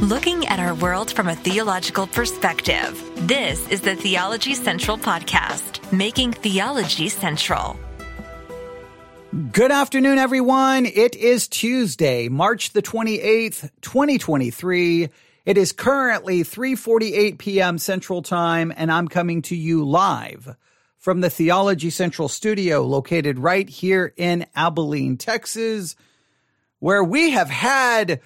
looking at our world from a theological perspective. This is the Theology Central Podcast, making theology central. Good afternoon, everyone. It is Tuesday, March the 28th, 2023. It is currently 3:48 p.m. Central Time and I'm coming to you live from the Theology Central studio located right here in Abilene, Texas, where we have had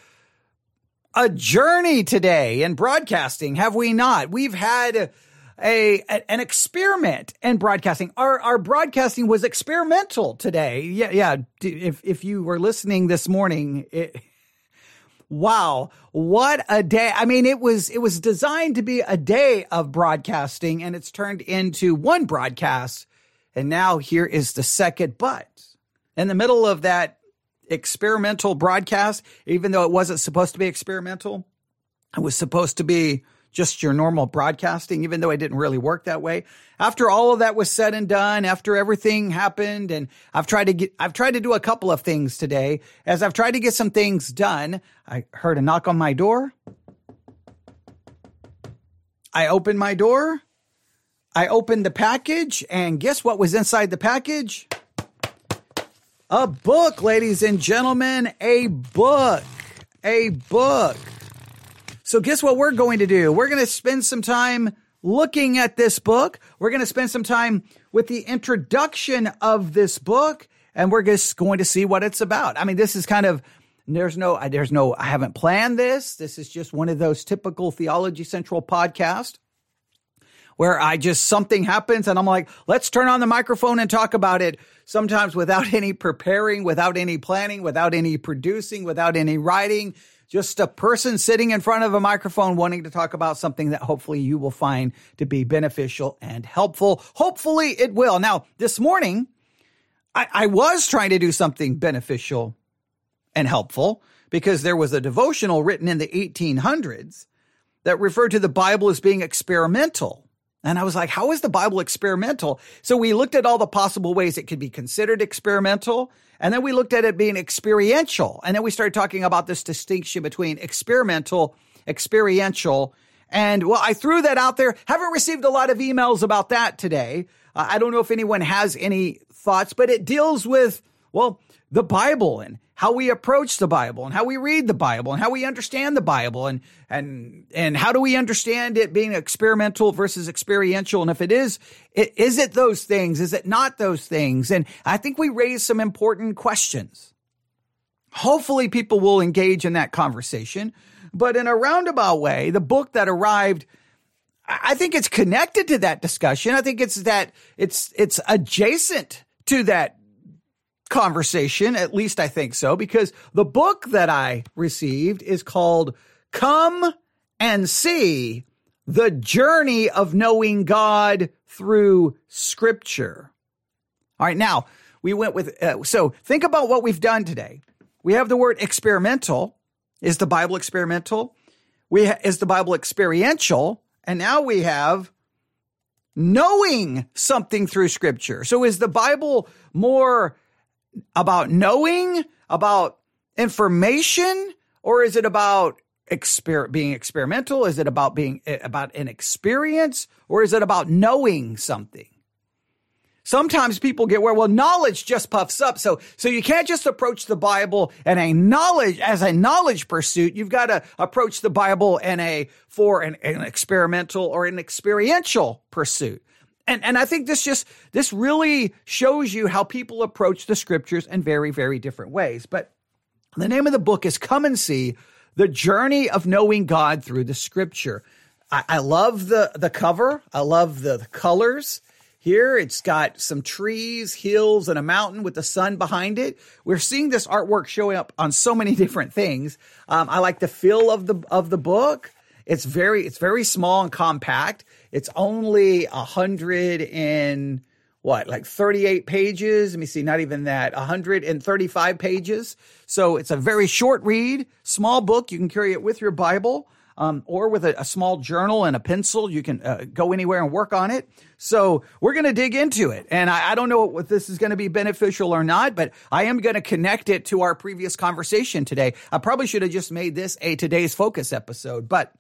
a journey today in broadcasting, have we not? We've had a, an experiment in broadcasting. Our our broadcasting was experimental today. Yeah, yeah. If if you were listening this morning, it, wow, what a day! I mean, it was it was designed to be a day of broadcasting, and it's turned into one broadcast. And now here is the second. But in the middle of that experimental broadcast, even though it wasn't supposed to be experimental, it was supposed to be just your normal broadcasting, even though it didn't really work that way. After all of that was said and done, after everything happened, and I've tried to get, I've tried to do a couple of things today. As I've tried to get some things done, I heard a knock on my door. I opened my door. I opened the package, and guess what was inside the package? A book, ladies and gentlemen, a book, a book. So guess what we're going to do? We're going to spend some time looking at this book. We're going to spend some time with the introduction of this book and we're just going to see what it's about. I mean, this is kind of there's no there's no I haven't planned this. This is just one of those typical Theology Central podcast where I just something happens and I'm like, let's turn on the microphone and talk about it. Sometimes without any preparing, without any planning, without any producing, without any writing just a person sitting in front of a microphone wanting to talk about something that hopefully you will find to be beneficial and helpful. Hopefully it will. Now, this morning, I, I was trying to do something beneficial and helpful because there was a devotional written in the 1800s that referred to the Bible as being experimental. And I was like, how is the Bible experimental? So we looked at all the possible ways it could be considered experimental. And then we looked at it being experiential. And then we started talking about this distinction between experimental, experiential. And well, I threw that out there. Haven't received a lot of emails about that today. Uh, I don't know if anyone has any thoughts, but it deals with, well, the Bible and how we approach the Bible and how we read the Bible and how we understand the Bible and and and how do we understand it being experimental versus experiential and if it is it, is it those things is it not those things and I think we raise some important questions. Hopefully people will engage in that conversation, but in a roundabout way, the book that arrived I think it's connected to that discussion. I think it's that it's it's adjacent to that conversation. At least I think so, because the book that I received is called Come and See the Journey of Knowing God Through Scripture. All right, now we went with, uh, so think about what we've done today. We have the word experimental. Is the Bible experimental? We ha- is the Bible experiential? And now we have knowing something through scripture. So is the Bible more about knowing, about information, or is it about exper- being experimental? Is it about being eh, about an experience, or is it about knowing something? Sometimes people get where, well, knowledge just puffs up. So, so you can't just approach the Bible and a knowledge as a knowledge pursuit. You've got to approach the Bible in a, for an, an experimental or an experiential pursuit. And, and I think this just, this really shows you how people approach the scriptures in very, very different ways. But the name of the book is Come and See the Journey of Knowing God Through the Scripture. I, I love the, the cover. I love the, the colors. Here it's got some trees, hills, and a mountain with the sun behind it. We're seeing this artwork showing up on so many different things. Um, I like the feel of the of the book. It's very it's very small and compact. It's only a hundred and what, like 38 pages. Let me see, not even that, 135 pages. So it's a very short read, small book. You can carry it with your Bible. um, or with a, a, small journal and a pencil. You can uh, go anywhere and work on it. So we're going to dig into it. And I, I don't know if this is going to be beneficial or not, but I am going to connect it to our previous conversation today. I probably should have just made this a today's focus episode, but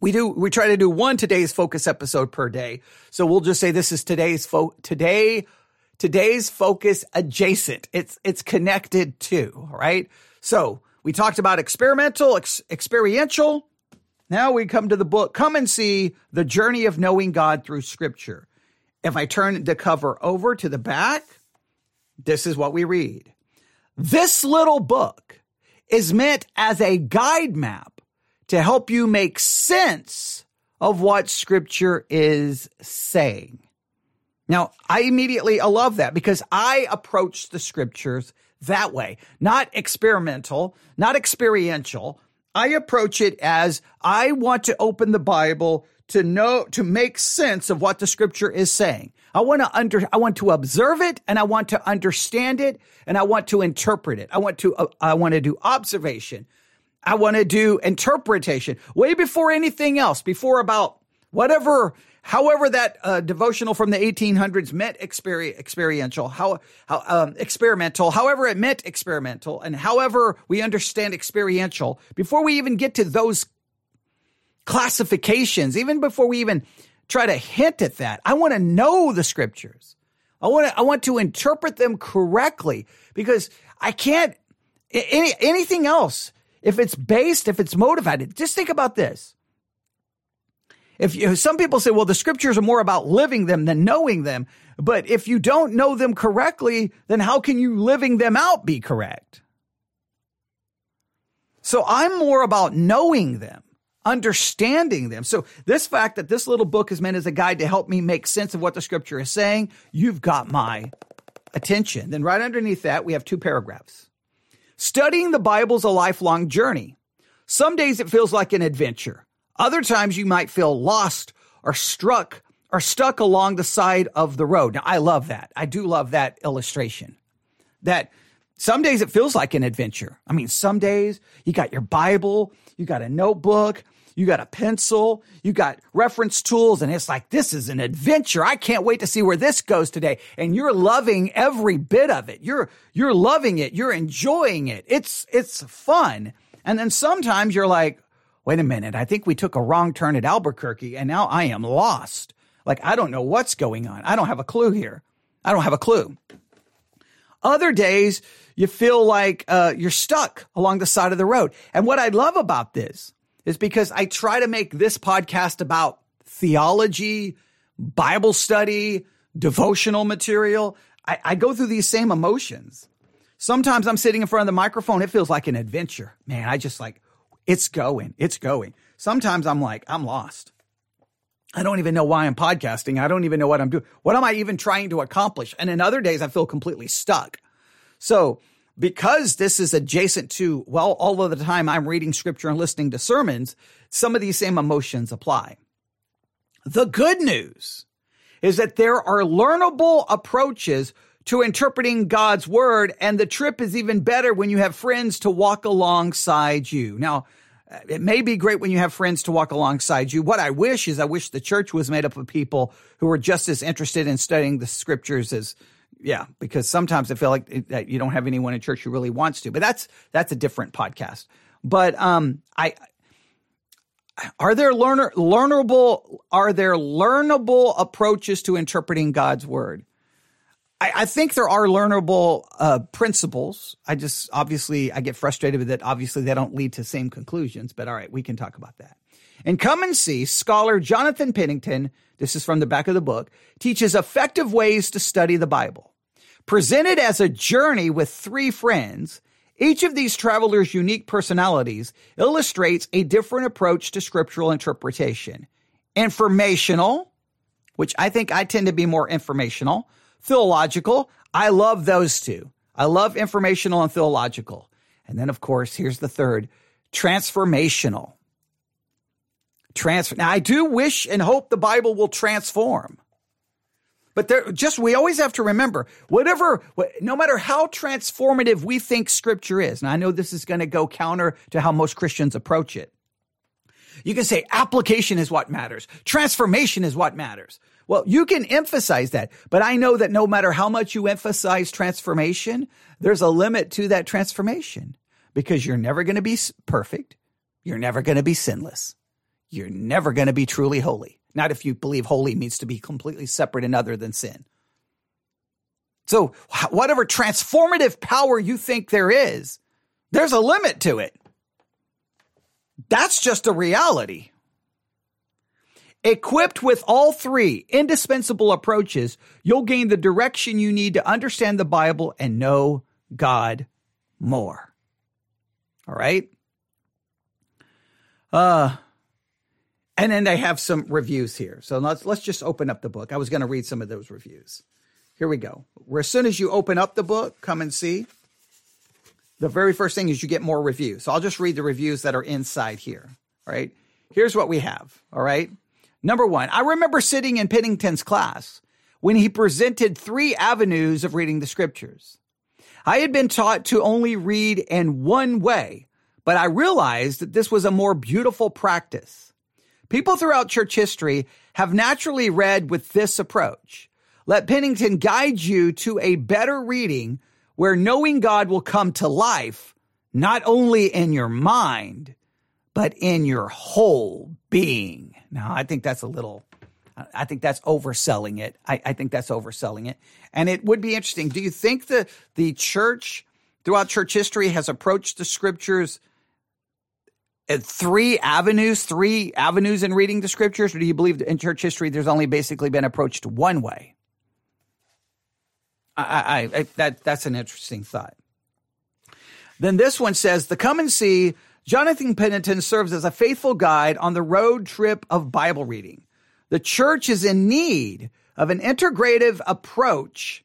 we do we try to do one today's focus episode per day. So we'll just say this is today's fo- today today's focus adjacent. It's it's connected to, right? So we talked about experimental, ex- experiential. Now we come to the book. Come and see the journey of knowing God through Scripture. If I turn the cover over to the back, this is what we read. This little book is meant as a guide map to help you make sense of what Scripture is saying. Now, I immediately I love that because I approach the Scriptures that way, not experimental, not experiential. I approach it as I want to open the Bible to know, to make sense of what the scripture is saying. I want to under, I want to observe it and I want to understand it and I want to interpret it. I want to, uh, I want to do observation. I want to do interpretation way before anything else, before about whatever However, that uh, devotional from the 1800s meant experi- experiential, how, how um, experimental. However, it meant experimental, and however we understand experiential. Before we even get to those classifications, even before we even try to hint at that, I want to know the scriptures. I want to I want to interpret them correctly because I can't any anything else. If it's based, if it's motivated, just think about this if you, some people say, well, the scriptures are more about living them than knowing them. But if you don't know them correctly, then how can you living them out be correct? So I'm more about knowing them, understanding them. So this fact that this little book is meant as a guide to help me make sense of what the scripture is saying, you've got my attention. Then right underneath that, we have two paragraphs. Studying the Bible is a lifelong journey. Some days it feels like an adventure. Other times you might feel lost or struck or stuck along the side of the road. Now, I love that. I do love that illustration. That some days it feels like an adventure. I mean, some days you got your Bible, you got a notebook, you got a pencil, you got reference tools, and it's like, this is an adventure. I can't wait to see where this goes today. And you're loving every bit of it. You're, you're loving it. You're enjoying it. It's, it's fun. And then sometimes you're like, wait a minute, I think we took a wrong turn at Albuquerque and now I am lost. Like, I don't know what's going on. I don't have a clue here. I don't have a clue. Other days, you feel like uh, you're stuck along the side of the road. And what I love about this is because I try to make this podcast about theology, Bible study, devotional material. I, I go through these same emotions. Sometimes I'm sitting in front of the microphone. It feels like an adventure. Man, I just like, it's going. It's going. Sometimes I'm like, I'm lost. I don't even know why I'm podcasting. I don't even know what I'm doing. What am I even trying to accomplish? And in other days, I feel completely stuck. So, because this is adjacent to, well, all of the time I'm reading scripture and listening to sermons, some of these same emotions apply. The good news is that there are learnable approaches to interpreting God's word, and the trip is even better when you have friends to walk alongside you. Now, it may be great when you have friends to walk alongside you. What I wish is I wish the church was made up of people who were just as interested in studying the scriptures as yeah, because sometimes I feel like that you don't have anyone in church who really wants to. But that's that's a different podcast. But um I are there learner learnable are there learnable approaches to interpreting God's word? I, I think there are learnable uh, principles. I just obviously I get frustrated with it. Obviously, they don't lead to same conclusions. But all right, we can talk about that. And come and see scholar Jonathan Pennington. This is from the back of the book. Teaches effective ways to study the Bible. Presented as a journey with three friends, each of these travelers' unique personalities illustrates a different approach to scriptural interpretation. Informational, which I think I tend to be more informational theological. I love those two. I love informational and theological. And then, of course, here's the third transformational. Transfer. Now, I do wish and hope the Bible will transform. But there, just we always have to remember, whatever, no matter how transformative we think Scripture is, and I know this is going to go counter to how most Christians approach it. You can say application is what matters. Transformation is what matters. Well, you can emphasize that, but I know that no matter how much you emphasize transformation, there's a limit to that transformation because you're never going to be perfect. You're never going to be sinless. You're never going to be truly holy. Not if you believe holy means to be completely separate and other than sin. So, whatever transformative power you think there is, there's a limit to it. That's just a reality. Equipped with all three indispensable approaches, you'll gain the direction you need to understand the Bible and know God more. All right? Uh and then I have some reviews here. So let's let's just open up the book. I was going to read some of those reviews. Here we go. Where as soon as you open up the book, come and see. The very first thing is you get more reviews. So I'll just read the reviews that are inside here. All right. Here's what we have. All right. Number one, I remember sitting in Pennington's class when he presented three avenues of reading the scriptures. I had been taught to only read in one way, but I realized that this was a more beautiful practice. People throughout church history have naturally read with this approach. Let Pennington guide you to a better reading where knowing God will come to life, not only in your mind, but in your whole being. Now, I think that's a little, I think that's overselling it. I, I think that's overselling it. And it would be interesting. Do you think the, the church throughout church history has approached the scriptures three avenues, three avenues in reading the scriptures? Or do you believe in church history there's only basically been approached one way? I, I, I that, that's an interesting thought. Then this one says, the come and see Jonathan Pennington serves as a faithful guide on the road trip of Bible reading. The church is in need of an integrative approach.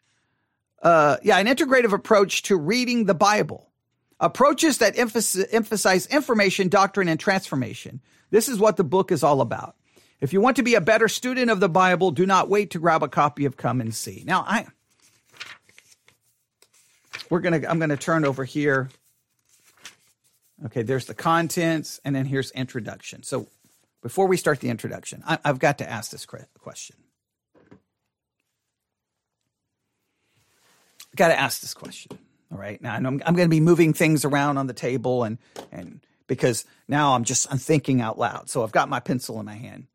Uh, yeah, an integrative approach to reading the Bible. Approaches that emphasize information, doctrine, and transformation. This is what the book is all about. If you want to be a better student of the Bible, do not wait to grab a copy of Come and See. Now, I we're gonna I'm gonna turn over here Okay, there's the contents, and then here's introduction. So before we start the introduction, I, have got to ask this question. I've got to ask this question. All right, now I'm, I'm going to be moving things around on the table, and and because now I'm just I'm thinking out loud. So I've got my pencil in my hand.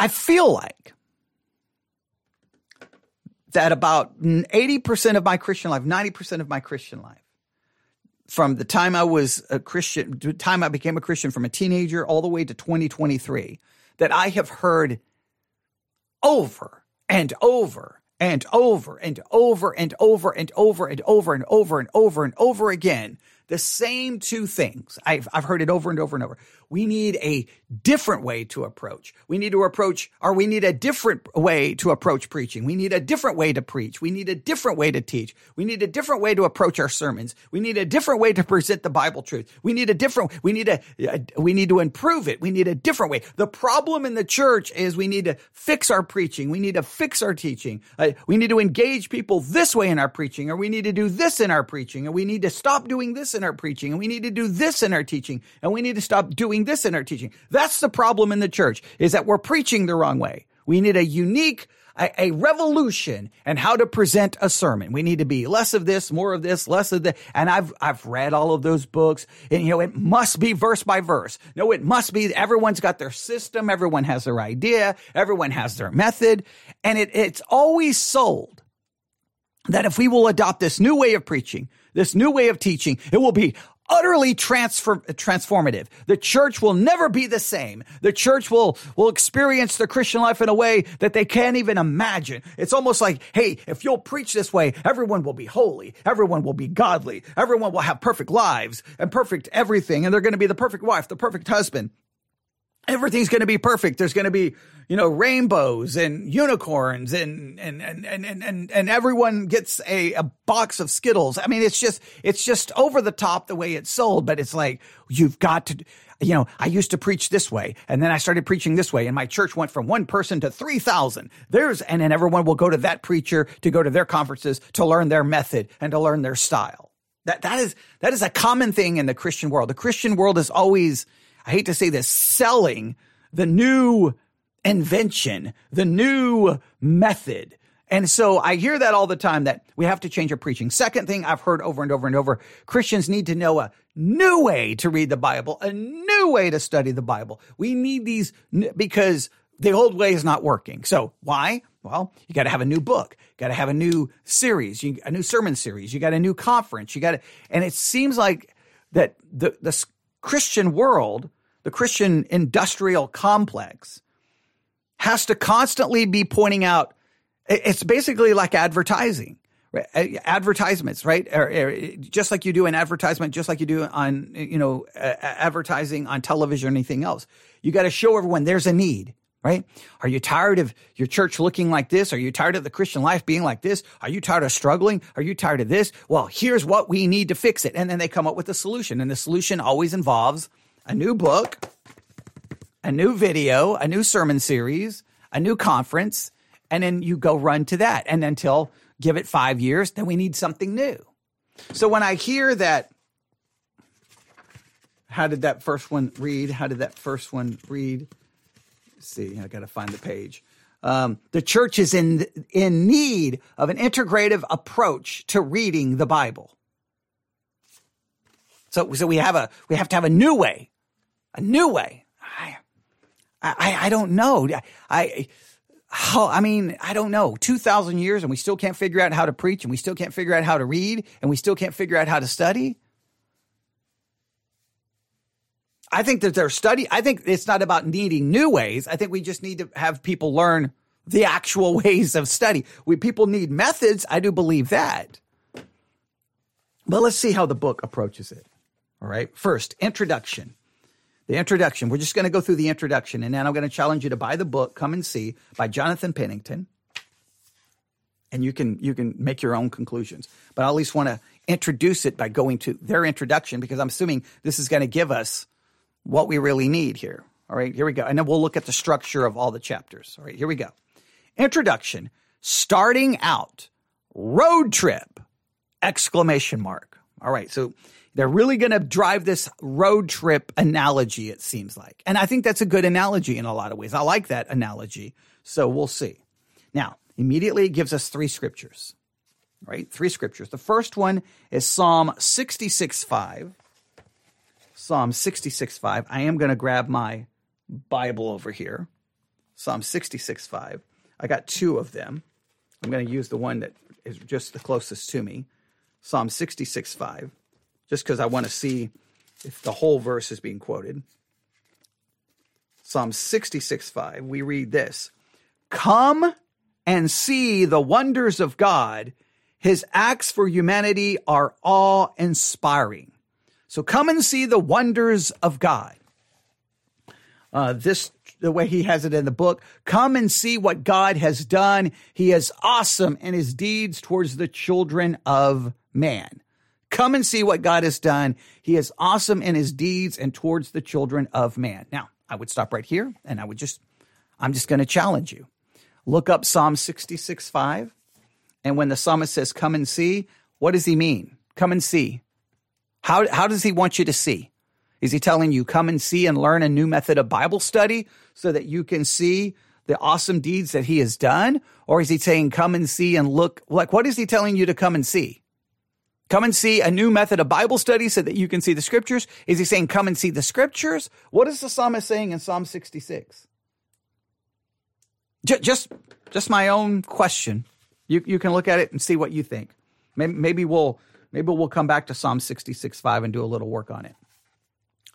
I feel like that about 80% of my Christian life, 90% of my Christian life from the time I was a Christian, the time I became a Christian from a teenager all the way to 2023, that I have heard over and over and over and over and over and over and over and over and over and over again the same two things. I've, I've heard it over and over and over. We need a different way to approach. We need to approach, or we need a different way to approach preaching. We need a different way to preach. We need a different way to teach. We need a different way to approach our sermons. We need a different way to present the Bible truth. We need a different, we need a, we need to improve it. We need a different way. The problem in the church is we need to fix our preaching. We need to fix our teaching. Uh, we need to engage people this way in our preaching, or we need to do this in our preaching, or we need to stop doing this in our preaching, and we need to do this in our teaching, and we need to stop doing this in our teaching. That's the problem in the church, is that we're preaching the wrong way. We need a unique, a, a, revolution and how to present a sermon. We need to be less of this, more of this, less of that. And I've, I've read all of those books and, you know, it must be verse by verse. No, it must be, everyone's got their system. Everyone has their idea. Everyone has their method. And it, it's always sold that if we will adopt this new way of preaching, this new way of teaching, it will be utterly transformative. The church will never be the same. The church will, will experience the Christian life in a way that they can't even imagine. It's almost like, hey, if you'll preach this way, everyone will be holy. Everyone will be godly. Everyone will have perfect lives and perfect everything. And they're going to be the perfect wife, the perfect husband everything's going to be perfect. There's going to be, you know, rainbows and unicorns and, and, and, and, and, and everyone gets a, a box of Skittles. I mean, it's just, it's just over the top the way it's sold, but it's like, you've got to, you know, I used to preach this way and then I started preaching this way and my church went from one person to 3,000. There's, and then everyone will go to that preacher to go to their conferences to learn their method and to learn their style. That, that is, that is a common thing in the Christian world. The Christian world is always, I hate to say this, selling the new invention, the new method. And so I hear that all the time that we have to change our preaching. Second thing I've heard over and over and over Christians need to know a new way to read the Bible, a new way to study the Bible. We need these because the old way is not working. So why? Well, you got to have a new book, got to have a new series, a new sermon series, you got a new conference, you got to, and it seems like that the, the Christian world, the Christian industrial complex has to constantly be pointing out it's basically like advertising. Right? Advertisements, right? Just like you do an advertisement, just like you do on, you know, advertising on television or anything else. You got to show everyone there's a need, right? Are you tired of your church looking like this? Are you tired of the Christian life being like this? Are you tired of struggling? Are you tired of this? Well, here's what we need to fix it. And then they come up with a solution. And the solution always involves a new book, a new video, a new sermon series, a new conference, and then you go run to that. And until give it five years, then we need something new. So when I hear that, how did that first one read? How did that first one read? Let's see, I got to find the page. Um, the church is in in need of an integrative approach to reading the Bible. So, so we have a we have to have a new way, a new way. I I, don't know. I, how, I mean, I don't know, 2,000 years and we still can't figure out how to preach and we still can't figure out how to read and we still can't figure out how to study. I think that there's study. I think it's not about needing new ways. I think we just need to have people learn the actual ways of study. We people need methods. I do believe that. But let's see how the book approaches it. All right. First, introduction the introduction. We're just going to go through the introduction, and then I'm going to challenge you to buy the book "Come and See" by Jonathan Pennington, and you can you can make your own conclusions. But I at least want to introduce it by going to their introduction because I'm assuming this is going to give us what we really need here. All right, here we go, and then we'll look at the structure of all the chapters. All right, here we go. Introduction. Starting out, road trip! Exclamation mark. All right, so they're really going to drive this road trip analogy, it seems like. And I think that's a good analogy in a lot of ways. I like that analogy. So we'll see. Now, immediately it gives us three scriptures, right? Three scriptures. The first one is Psalm 66 5. Psalm 66 5. I am going to grab my Bible over here. Psalm 66 5. I got two of them. I'm going to use the one that is just the closest to me. Psalm 66 5 just because I want to see if the whole verse is being quoted. Psalm 66 5, we read this Come and see the wonders of God. His acts for humanity are awe inspiring. So come and see the wonders of God. Uh, this, the way he has it in the book, come and see what God has done. He is awesome in his deeds towards the children of man. Come and see what God has done. He is awesome in his deeds and towards the children of man. Now, I would stop right here and I would just, I'm just going to challenge you. Look up Psalm 66 5. And when the psalmist says, come and see, what does he mean? Come and see. How, how does he want you to see? Is he telling you, come and see and learn a new method of Bible study so that you can see the awesome deeds that he has done? Or is he saying, come and see and look? Like, what is he telling you to come and see? Come and see a new method of Bible study so that you can see the scriptures. Is he saying, come and see the scriptures? What is the psalmist saying in Psalm 66? Just, just my own question. You, you can look at it and see what you think. Maybe, maybe we'll, maybe we'll come back to Psalm 66, 5 and do a little work on it.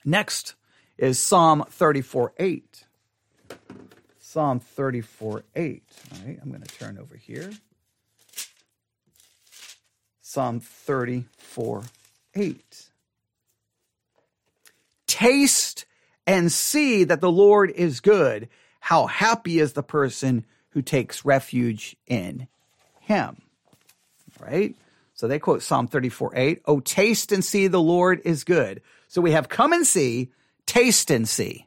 Next is Psalm 34, 8. Psalm 34, 8. All right, I'm going to turn over here. Psalm 34 8. Taste and see that the Lord is good. How happy is the person who takes refuge in him. Right? So they quote Psalm 34 8. Oh, taste and see the Lord is good. So we have come and see, taste and see.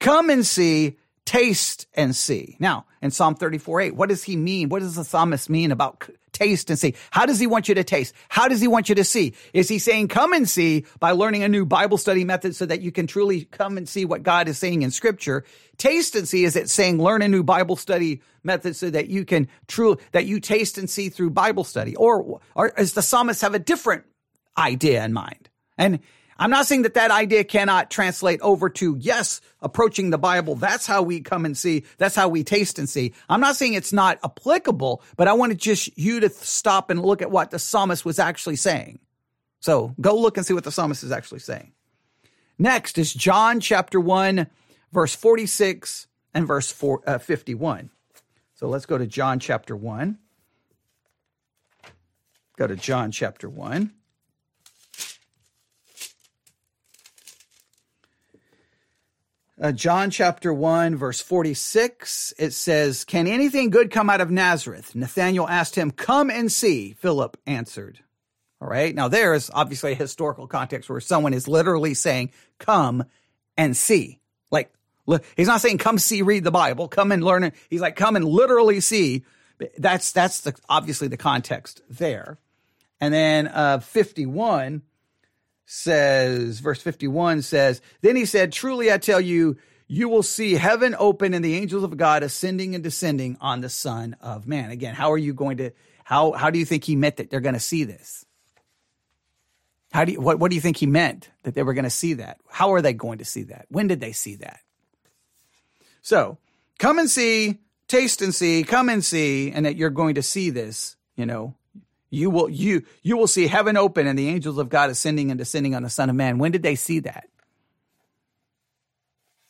Come and see, taste and see. Now, in Psalm 34 8, what does he mean? What does the psalmist mean about taste and see. How does he want you to taste? How does he want you to see? Is he saying come and see by learning a new Bible study method so that you can truly come and see what God is saying in scripture? Taste and see is it saying learn a new Bible study method so that you can truly, that you taste and see through Bible study? Or, or does the psalmist have a different idea in mind? And I'm not saying that that idea cannot translate over to, yes, approaching the Bible. That's how we come and see. That's how we taste and see. I'm not saying it's not applicable, but I want to just you to stop and look at what the psalmist was actually saying. So go look and see what the psalmist is actually saying. Next is John chapter 1, verse 46 and verse four, uh, 51. So let's go to John chapter 1. Go to John chapter 1. Uh, John chapter 1, verse 46, it says, Can anything good come out of Nazareth? Nathanael asked him, Come and see. Philip answered. All right. Now, there is obviously a historical context where someone is literally saying, Come and see. Like, he's not saying, Come see, read the Bible, come and learn it. He's like, Come and literally see. That's, that's the, obviously the context there. And then uh, 51, says, verse 51 says, Then he said, Truly I tell you, you will see heaven open and the angels of God ascending and descending on the Son of Man. Again, how are you going to, how, how do you think he meant that they're going to see this? How do you, what, what do you think he meant that they were going to see that? How are they going to see that? When did they see that? So come and see, taste and see, come and see, and that you're going to see this, you know, you will you you will see heaven open and the angels of God ascending and descending on the Son of Man. When did they see that?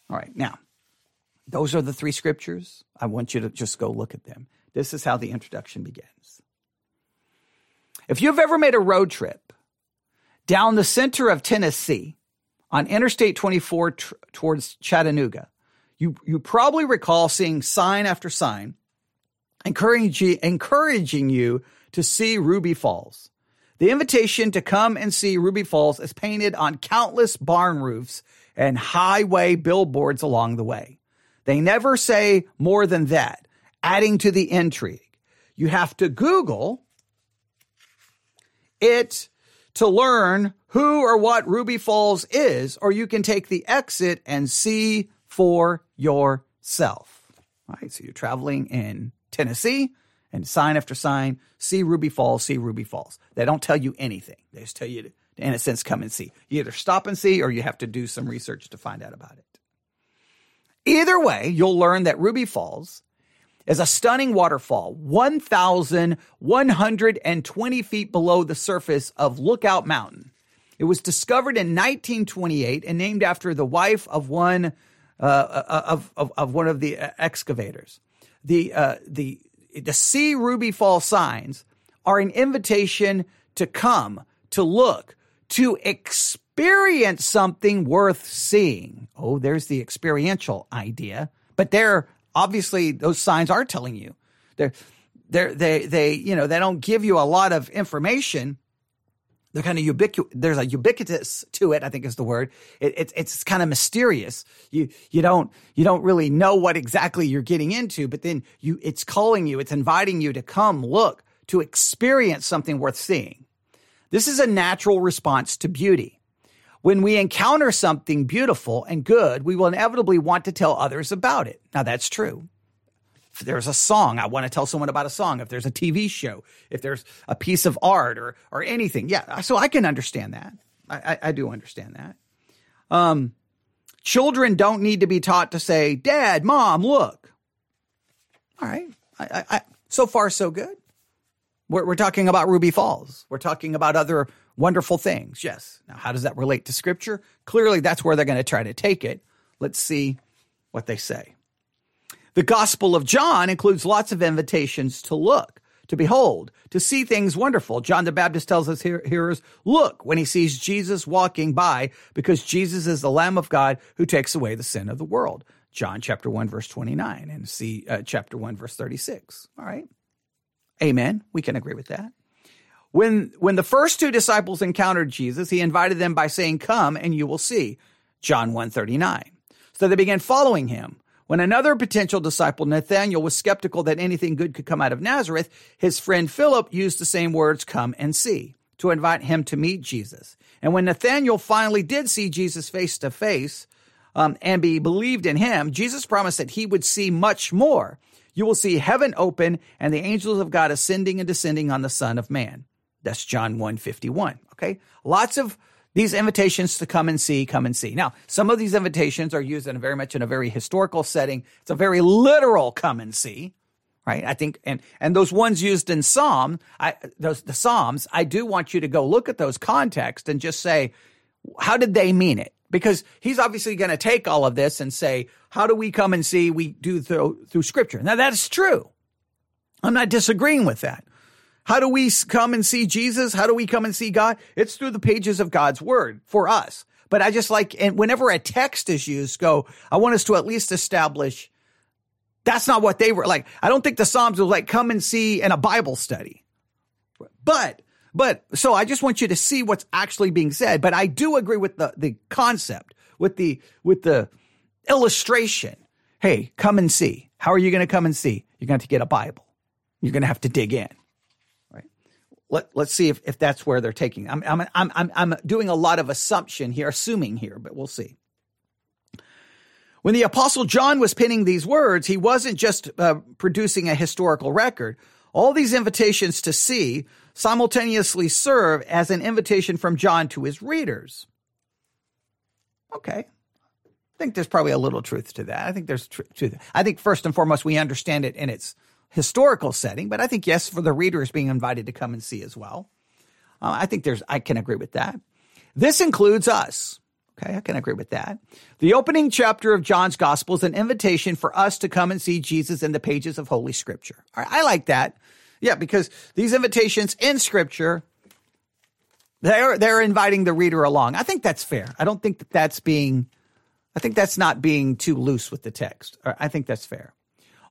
All right, now those are the three scriptures. I want you to just go look at them. This is how the introduction begins. If you've ever made a road trip down the center of Tennessee on Interstate 24 tr- towards Chattanooga, you, you probably recall seeing sign after sign encouraging, encouraging you to see Ruby Falls. The invitation to come and see Ruby Falls is painted on countless barn roofs and highway billboards along the way. They never say more than that, adding to the intrigue. You have to Google it to learn who or what Ruby Falls is, or you can take the exit and see for yourself. All right, so you're traveling in Tennessee and sign after sign, see Ruby Falls, see Ruby Falls. They don't tell you anything. They just tell you to, in a sense, come and see. You either stop and see or you have to do some research to find out about it. Either way, you'll learn that Ruby Falls is a stunning waterfall, 1,120 feet below the surface of Lookout Mountain. It was discovered in 1928 and named after the wife of one uh, uh of, of, of one of the uh, excavators. The uh, the the see Ruby Fall signs are an invitation to come, to look, to experience something worth seeing. Oh, there's the experiential idea. But they're obviously those signs are telling you. They're they're they they you know they don't give you a lot of information they're kind of ubiquitous. There's a ubiquitous to it. I think is the word. It, it's it's kind of mysterious. You you don't you don't really know what exactly you're getting into, but then you it's calling you. It's inviting you to come look to experience something worth seeing. This is a natural response to beauty. When we encounter something beautiful and good, we will inevitably want to tell others about it. Now that's true if there's a song, I want to tell someone about a song. If there's a TV show, if there's a piece of art or or anything, yeah. So I can understand that. I, I, I do understand that. Um, children don't need to be taught to say, "Dad, Mom, look." All right. I, I, so far, so good. We're, we're talking about Ruby Falls. We're talking about other wonderful things. Yes. Now, how does that relate to Scripture? Clearly, that's where they're going to try to take it. Let's see what they say. The Gospel of John includes lots of invitations to look, to behold, to see things wonderful. John the Baptist tells us here, hearers, look when he sees Jesus walking by because Jesus is the Lamb of God who takes away the sin of the world. John chapter 1 verse 29 and see uh, chapter 1 verse 36. All right. Amen. We can agree with that. When when the first two disciples encountered Jesus, he invited them by saying, "Come and you will see." John 1:39. So they began following him When another potential disciple, Nathanael, was skeptical that anything good could come out of Nazareth, his friend Philip used the same words, come and see, to invite him to meet Jesus. And when Nathanael finally did see Jesus face to face um, and be believed in him, Jesus promised that he would see much more. You will see heaven open and the angels of God ascending and descending on the Son of Man. That's John 1 51. Okay. Lots of these invitations to come and see, come and see. Now, some of these invitations are used in a very much in a very historical setting. It's a very literal come and see, right? I think, and, and those ones used in Psalm, I, those, the Psalms, I do want you to go look at those context and just say, how did they mean it? Because he's obviously going to take all of this and say, how do we come and see? We do through, through scripture. Now that's true. I'm not disagreeing with that. How do we come and see Jesus? How do we come and see God? It's through the pages of God's word for us. But I just like, and whenever a text is used, go, I want us to at least establish that's not what they were like. I don't think the Psalms was like, come and see in a Bible study. But, but, so I just want you to see what's actually being said. But I do agree with the, the concept, with the, with the illustration. Hey, come and see. How are you going to come and see? You're going to, have to get a Bible. You're going to have to dig in let, let's see if, if that's where they're taking. I'm, I'm, I'm, I'm doing a lot of assumption here, assuming here, but we'll see. When the apostle John was penning these words, he wasn't just uh, producing a historical record. All these invitations to see simultaneously serve as an invitation from John to his readers. Okay. I think there's probably a little truth to that. I think there's truth. I think first and foremost, we understand it in its historical setting, but I think, yes, for the readers being invited to come and see as well. Uh, I think there's, I can agree with that. This includes us. Okay, I can agree with that. The opening chapter of John's gospel is an invitation for us to come and see Jesus in the pages of Holy Scripture. I like that. Yeah, because these invitations in Scripture, they're, they're inviting the reader along. I think that's fair. I don't think that that's being, I think that's not being too loose with the text. I think that's fair.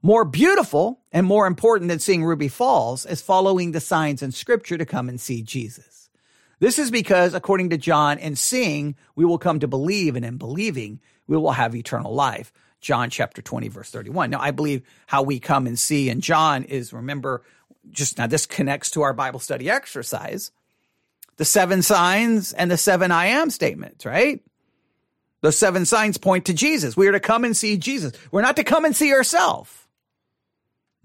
More beautiful and more important than seeing Ruby Falls is following the signs in scripture to come and see Jesus. This is because, according to John, in seeing, we will come to believe, and in believing, we will have eternal life. John chapter 20, verse 31. Now, I believe how we come and see in John is remember, just now this connects to our Bible study exercise the seven signs and the seven I am statements, right? Those seven signs point to Jesus. We are to come and see Jesus. We're not to come and see ourselves.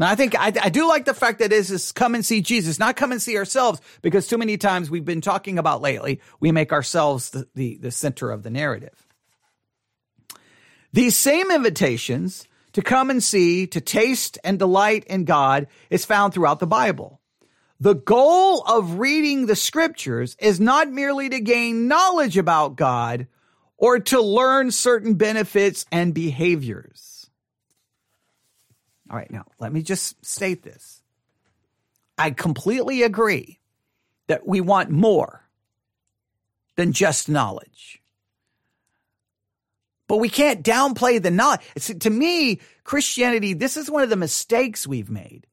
Now, I think I, I do like the fact that it is come and see Jesus, not come and see ourselves, because too many times we've been talking about lately, we make ourselves the, the, the center of the narrative. These same invitations to come and see, to taste and delight in God is found throughout the Bible. The goal of reading the scriptures is not merely to gain knowledge about God or to learn certain benefits and behaviors. All right, now let me just state this. I completely agree that we want more than just knowledge. But we can't downplay the knowledge. To me, Christianity, this is one of the mistakes we've made.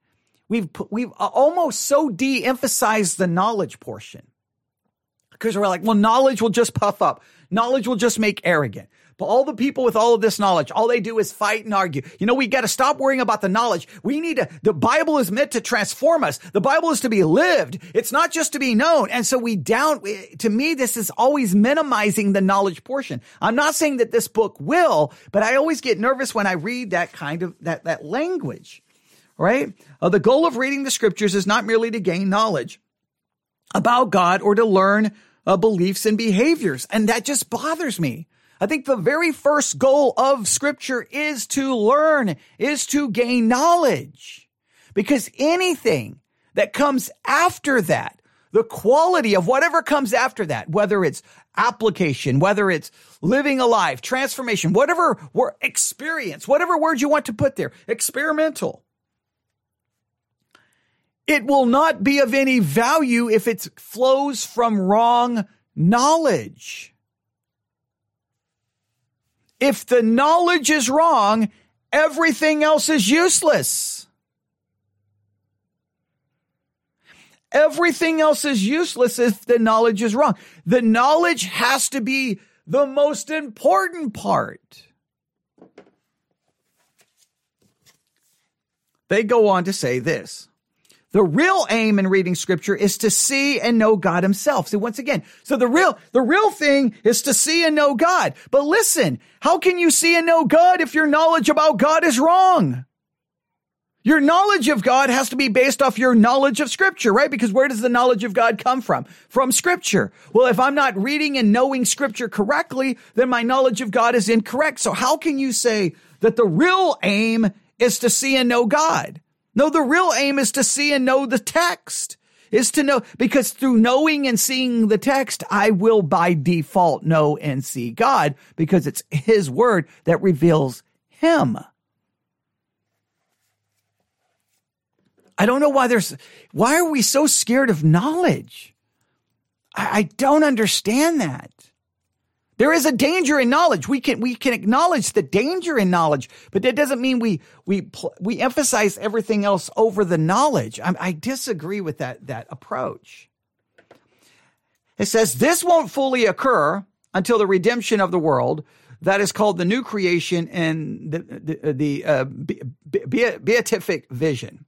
We've, we've uh, almost so de emphasized the knowledge portion because we're like, well, knowledge will just puff up. Knowledge will just make arrogant. But all the people with all of this knowledge, all they do is fight and argue. You know, we got to stop worrying about the knowledge. We need to, the Bible is meant to transform us. The Bible is to be lived. It's not just to be known. And so we down, to me, this is always minimizing the knowledge portion. I'm not saying that this book will, but I always get nervous when I read that kind of, that, that language, right? Uh, the goal of reading the scriptures is not merely to gain knowledge about God or to learn uh, beliefs and behaviors. And that just bothers me. I think the very first goal of scripture is to learn, is to gain knowledge. Because anything that comes after that, the quality of whatever comes after that, whether it's application, whether it's living alive, transformation, whatever experience, whatever word you want to put there, experimental. It will not be of any value if it flows from wrong knowledge. If the knowledge is wrong, everything else is useless. Everything else is useless if the knowledge is wrong. The knowledge has to be the most important part. they go on to say this. The real aim in reading scripture is to see and know God himself. See, once again, so the real, the real thing is to see and know God. But listen, how can you see and know God if your knowledge about God is wrong? Your knowledge of God has to be based off your knowledge of scripture, right? Because where does the knowledge of God come from? From scripture. Well, if I'm not reading and knowing scripture correctly, then my knowledge of God is incorrect. So how can you say that the real aim is to see and know God? No, the real aim is to see and know the text, is to know, because through knowing and seeing the text, I will by default know and see God because it's His word that reveals Him. I don't know why there's, why are we so scared of knowledge? I, I don't understand that. There is a danger in knowledge. We can we can acknowledge the danger in knowledge, but that doesn't mean we we we emphasize everything else over the knowledge. I, I disagree with that that approach. It says this won't fully occur until the redemption of the world. That is called the new creation and the the, the uh, beatific vision.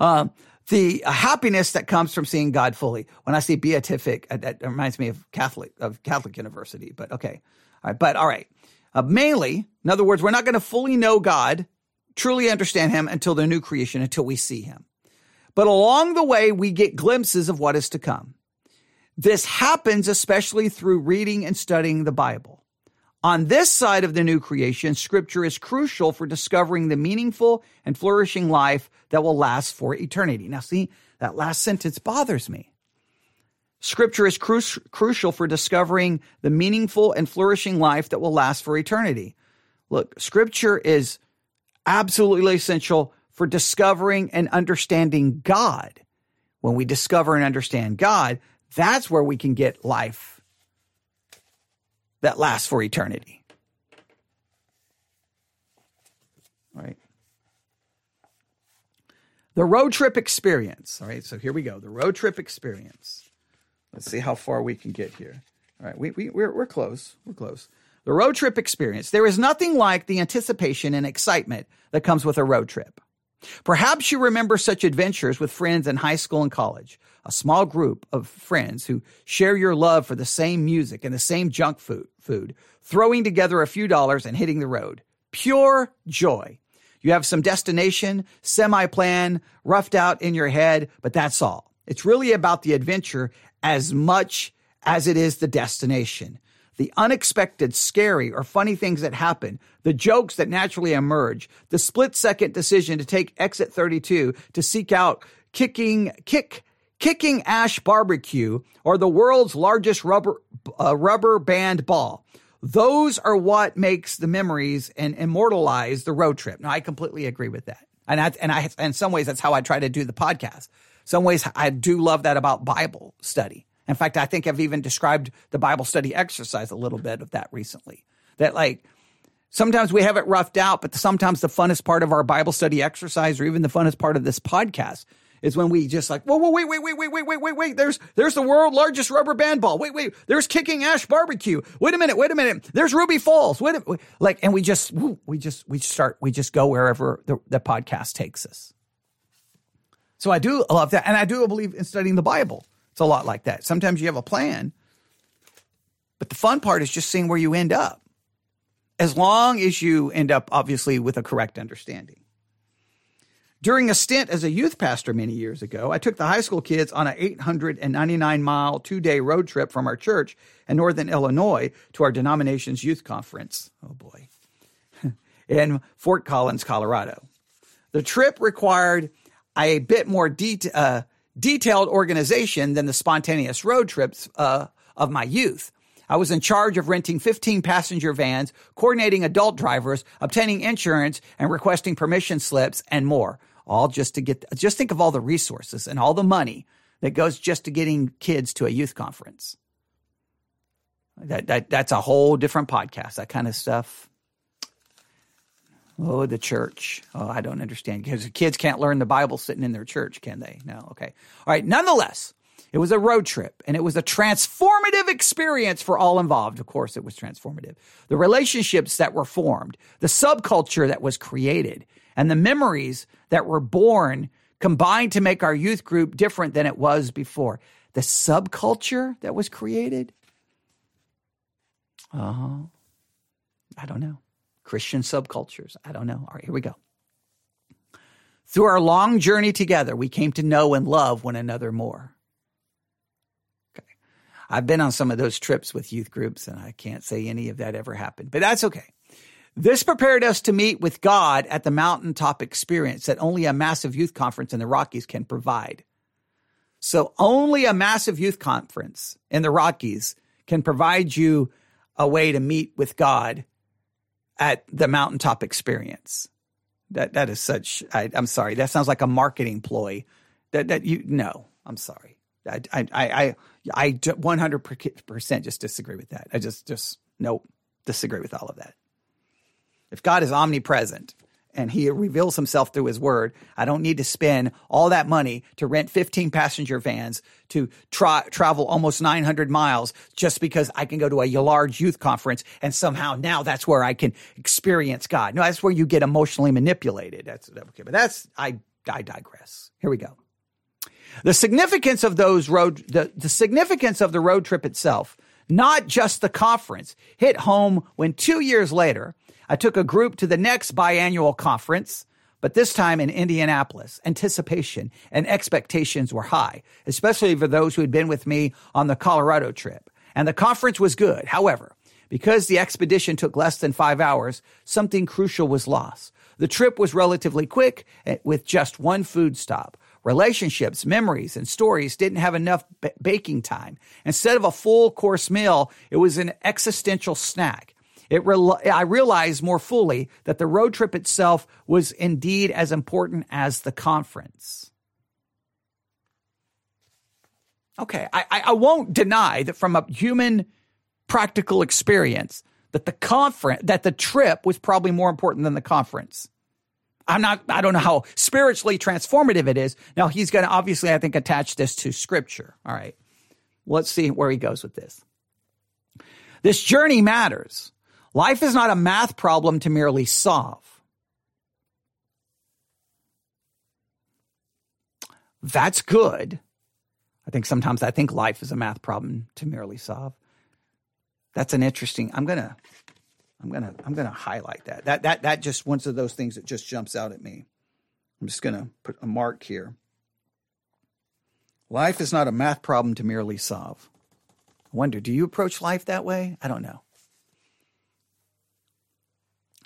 Uh, the happiness that comes from seeing God fully. When I say beatific, uh, that reminds me of Catholic of Catholic University. But okay, all right. But all right. Uh, mainly, in other words, we're not going to fully know God, truly understand Him until the new creation, until we see Him. But along the way, we get glimpses of what is to come. This happens especially through reading and studying the Bible. On this side of the new creation, scripture is crucial for discovering the meaningful and flourishing life that will last for eternity. Now, see, that last sentence bothers me. Scripture is cru- crucial for discovering the meaningful and flourishing life that will last for eternity. Look, scripture is absolutely essential for discovering and understanding God. When we discover and understand God, that's where we can get life that lasts for eternity. Right. The road trip experience. All right, so here we go. The road trip experience. Let's see how far we can get here. All right, we, we, we're, we're close. We're close. The road trip experience. There is nothing like the anticipation and excitement that comes with a road trip. Perhaps you remember such adventures with friends in high school and college a small group of friends who share your love for the same music and the same junk food, food, throwing together a few dollars and hitting the road. Pure joy. You have some destination, semi plan, roughed out in your head, but that's all. It's really about the adventure as much as it is the destination. The unexpected, scary, or funny things that happen, the jokes that naturally emerge, the split second decision to take exit 32 to seek out kicking, kick Kicking Ash Barbecue, or the world's largest rubber, uh, rubber band ball. Those are what makes the memories and immortalize the road trip. Now, I completely agree with that. And I, and I, in some ways, that's how I try to do the podcast. Some ways I do love that about Bible study. In fact, I think I've even described the Bible study exercise a little bit of that recently. That like, sometimes we have it roughed out, but sometimes the funnest part of our Bible study exercise or even the funnest part of this podcast is when we just like, whoa, whoa, wait, wait, wait, wait, wait, wait, wait, wait. There's there's the world largest rubber band ball. Wait, wait. There's Kicking Ash Barbecue. Wait a minute, wait a minute. There's Ruby Falls. Wait, a, like, and we just we just we start we just go wherever the, the podcast takes us. So I do love that, and I do believe in studying the Bible. It's a lot like that. Sometimes you have a plan, but the fun part is just seeing where you end up. As long as you end up, obviously, with a correct understanding. During a stint as a youth pastor many years ago, I took the high school kids on an 899 mile, two day road trip from our church in Northern Illinois to our denomination's youth conference. Oh boy. in Fort Collins, Colorado. The trip required a bit more detail. uh, detailed organization than the spontaneous road trips uh, of my youth. I was in charge of renting 15 passenger vans, coordinating adult drivers, obtaining insurance, and requesting permission slips, and more all just to get, just think of all the resources and all the money that goes just to getting kids to a youth conference. That, that that's a whole different podcast. That kind of stuff. Oh, the church. Oh, I don't understand because kids can't learn the Bible sitting in their church, can they? No. Okay. All right. Nonetheless, it was a road trip and it was a transformative experience for all involved. Of course, it was transformative. The relationships that were formed, the subculture that was created, and the memories that were born combined to make our youth group different than it was before. The subculture that was created? Uh huh. I don't know. Christian subcultures. I don't know. All right, here we go. Through our long journey together, we came to know and love one another more. Okay. I've been on some of those trips with youth groups, and I can't say any of that ever happened, but that's okay. This prepared us to meet with God at the mountaintop experience that only a massive youth conference in the Rockies can provide. So only a massive youth conference in the Rockies can provide you a way to meet with God at the mountaintop experience. That that is such. I, am sorry. That sounds like a marketing ploy. That that you no. I'm sorry. I I I I 100 percent just disagree with that. I just just no disagree with all of that. If God is omnipresent, and he reveals himself through his word. I don't need to spend all that money to rent 15 passenger vans to tra- travel almost 900 miles just because I can go to a large youth conference and somehow now that's where I can experience God. No, that's where you get emotionally manipulated. That's okay, but that's I I digress. Here we go. The significance of those road the, the significance of the road trip itself, not just the conference, hit home when 2 years later I took a group to the next biannual conference, but this time in Indianapolis. Anticipation and expectations were high, especially for those who had been with me on the Colorado trip. And the conference was good. However, because the expedition took less than five hours, something crucial was lost. The trip was relatively quick eh, with just one food stop. Relationships, memories, and stories didn't have enough b- baking time. Instead of a full course meal, it was an existential snack. It re- I realized more fully that the road trip itself was indeed as important as the conference. Okay, I, I won't deny that from a human practical experience that the conference that the trip was probably more important than the conference. I'm not I don't know how spiritually transformative it is. Now he's going to obviously I think attach this to scripture. All right. Let's see where he goes with this. This journey matters. Life is not a math problem to merely solve. That's good. I think sometimes I think life is a math problem to merely solve. That's an interesting. I'm gonna, I'm gonna, I'm gonna highlight that. That that that just one of those things that just jumps out at me. I'm just gonna put a mark here. Life is not a math problem to merely solve. I wonder, do you approach life that way? I don't know.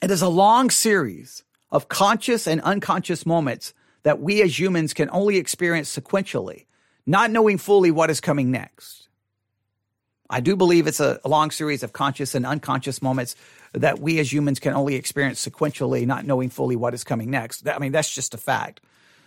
It is a long series of conscious and unconscious moments that we as humans can only experience sequentially, not knowing fully what is coming next. I do believe it's a, long series of conscious and unconscious moments that we as humans can only experience sequentially, not knowing fully what is coming next. I mean, that's just a fact.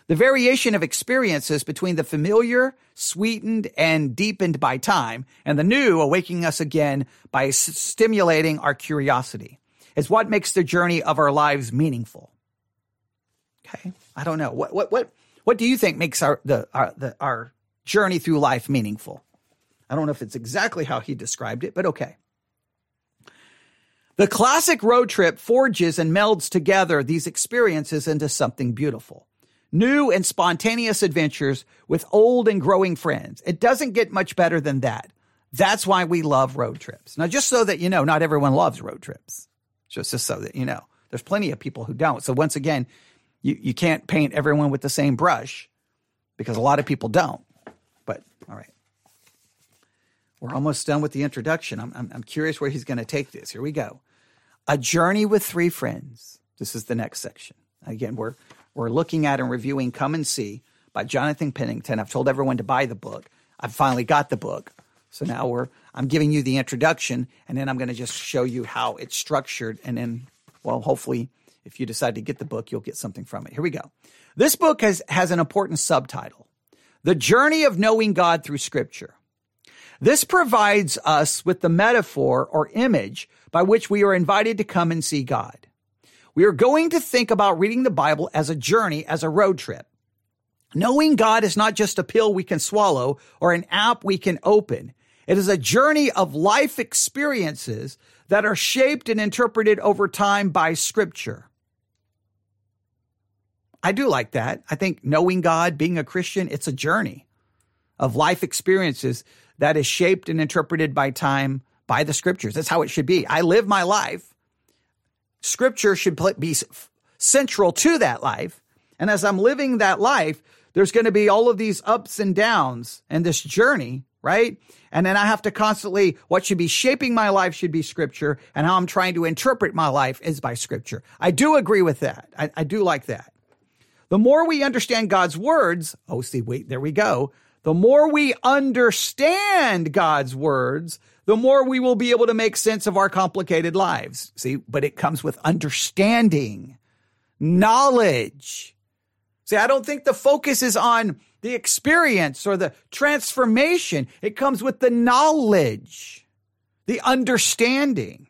The variation of experiences between the familiar, sweetened, and deepened by time, and the new awakening us again by stimulating our curiosity is what makes the journey of our lives meaningful. Okay, I don't know what what what what do you think makes our the our the, our journey through life meaningful? I don't know if it's exactly how he described it, but okay. The classic road trip forges and melds together these experiences into something beautiful. New and spontaneous adventures with old and growing friends. It doesn't get much better than that. That's why we love road trips. Now, just so that you know, not everyone loves road trips. Just, so that you know, there's plenty of people who don't. So once again, you, you can't paint everyone with the same brush because a lot of people don't. But all right. We're almost done with the introduction. I'm, I'm, I'm curious where he's going to take this. Here we go. A journey with three friends. This is the next section. Again, we're, we're looking at and reviewing Come and See by Jonathan Pennington. I've told everyone to buy the book. I've finally got the book. So now we're I'm giving you the introduction and then I'm going to just show you how it's structured and then well hopefully if you decide to get the book you'll get something from it. Here we go. This book has has an important subtitle. The Journey of Knowing God Through Scripture. This provides us with the metaphor or image by which we are invited to come and see God. We are going to think about reading the Bible as a journey, as a road trip. Knowing God is not just a pill we can swallow or an app we can open. It is a journey of life experiences that are shaped and interpreted over time by scripture. I do like that. I think knowing God, being a Christian, it's a journey of life experiences that is shaped and interpreted by time by the scriptures. That's how it should be. I live my life. Scripture should be central to that life. And as I'm living that life, there's going to be all of these ups and downs and this journey, right? And then I have to constantly, what should be shaping my life should be scripture and how I'm trying to interpret my life is by scripture. I do agree with that. I, I do like that. The more we understand God's words, oh, see, wait, there we go. The more we understand God's words, the more we will be able to make sense of our complicated lives. See, but it comes with understanding, knowledge. See, I don't think the focus is on the experience or the transformation. It comes with the knowledge, the understanding.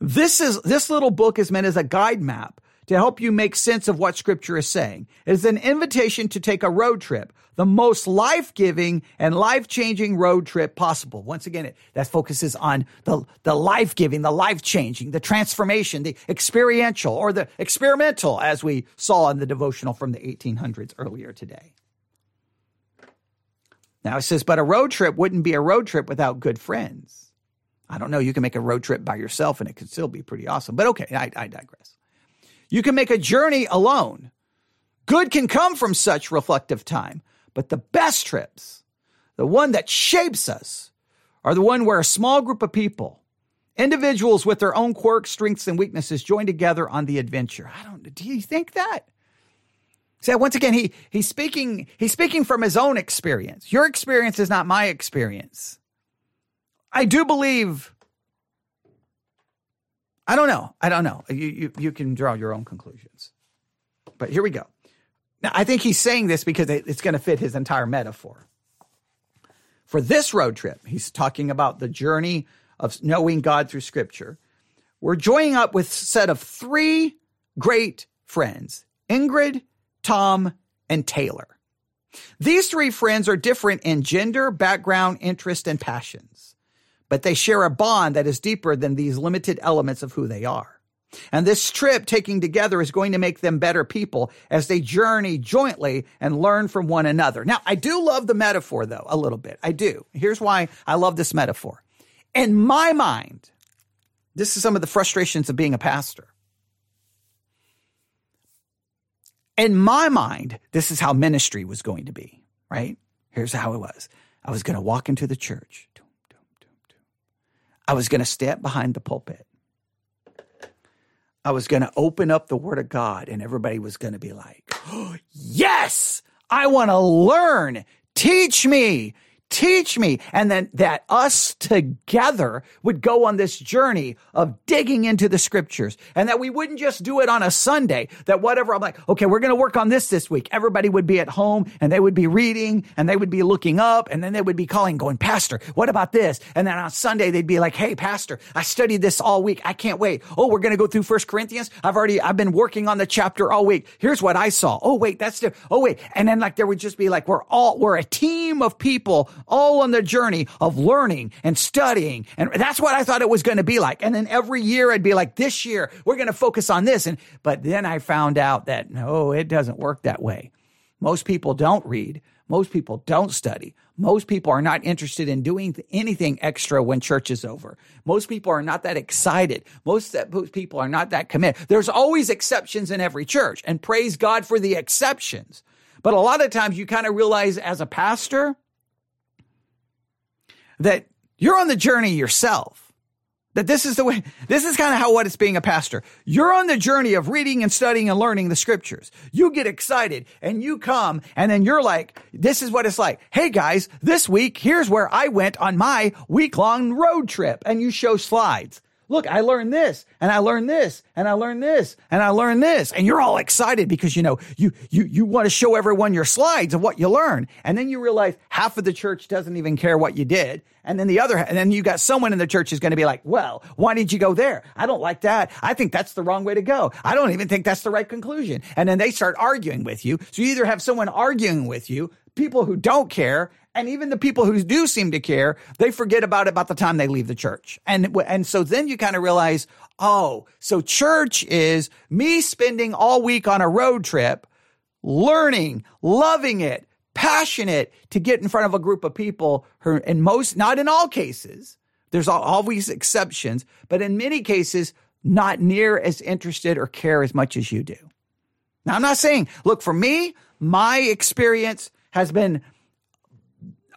This is, this little book is meant as a guide map to help you make sense of what scripture is saying. It is an invitation to take a road trip, the most life-giving and life-changing road trip possible. Once again, it, that focuses on the, the life-giving, the life-changing, the transformation, the experiential or the experimental, as we saw in the devotional from the 1800s earlier today. Now it says, but a road trip wouldn't be a road trip without good friends. I don't know. You can make a road trip by yourself and it could still be pretty awesome. But okay, I, I digress. You can make a journey alone. Good can come from such reflective time, but the best trips, the one that shapes us, are the one where a small group of people, individuals with their own quirks, strengths, and weaknesses join together on the adventure. I don't, do you think that? See, once again, he, he's speaking, he's speaking from his own experience. Your experience is not my experience. I do believe I don't know. I don't know. You, you, you can draw your own conclusions. But here we go. Now, I think he's saying this because it's going to fit his entire metaphor. For this road trip, he's talking about the journey of knowing God through scripture. We're joining up with a set of three great friends Ingrid, Tom, and Taylor. These three friends are different in gender, background, interest, and passions but they share a bond that is deeper than these limited elements of who they are. And this trip taking together is going to make them better people as they journey jointly and learn from one another. Now, I do love the metaphor though, a little bit. I do. Here's why I love this metaphor. In my mind, this is some of the frustrations of being a pastor. In my mind, this is how ministry was going to be, right? Here's how it was. I was going to walk into the church. I was going to step behind the pulpit. I was going to open up the word of God and everybody was going to be like, oh, yes, I want to learn. Teach me teach me. And then that us together would go on this journey of digging into the scriptures and that we wouldn't just do it on a Sunday, that whatever I'm like, okay, we're going to work on this this week. Everybody would be at home and they would be reading and they would be looking up and then they would be calling, going, Pastor, what about this? And then on Sunday, they'd be like, Hey, Pastor, I studied this all week. I can't wait. Oh, we're going to go through first Corinthians. I've already, I've been working on the chapter all week. Here's what I saw. Oh, wait, that's the, oh, wait. And then like there would just be like, we're all, we're a team of people all on the journey of learning and studying. And that's what I thought it was going to be like. And then every year I'd be like, this year we're going to focus on this. And, but then I found out that no, it doesn't work that way. Most people don't read. Most people don't study. Most people are not interested in doing anything extra when church is over. Most people are not that excited. Most people are not that committed. There's always exceptions in every church and praise God for the exceptions. But a lot of times you kind of realize as a pastor, that you're on the journey yourself. That this is the way, this is kind of how what it's being a pastor. You're on the journey of reading and studying and learning the scriptures. You get excited and you come and then you're like, this is what it's like. Hey guys, this week, here's where I went on my week long road trip and you show slides look, I learned this and I learned this and I learned this and I learned this. And you're all excited because, you know, you, you, you want to show everyone your slides of what you learned. And then you realize half of the church doesn't even care what you did. And then the other, and then you got someone in the church is going to be like, well, why did you go there? I don't like that. I think that's the wrong way to go. I don't even think that's the right conclusion. And then they start arguing with you. So you either have someone arguing with you people who don't care And even the people who do seem to care, they forget about it about the time they leave the church. And, and so then you kind of realize, oh, so church is me spending all week on a road trip, learning, loving it, passionate to get in front of a group of people who, in most, not in all cases, there's always exceptions, but in many cases, not near as interested or care as much as you do. Now, I'm not saying, look, for me, my experience has been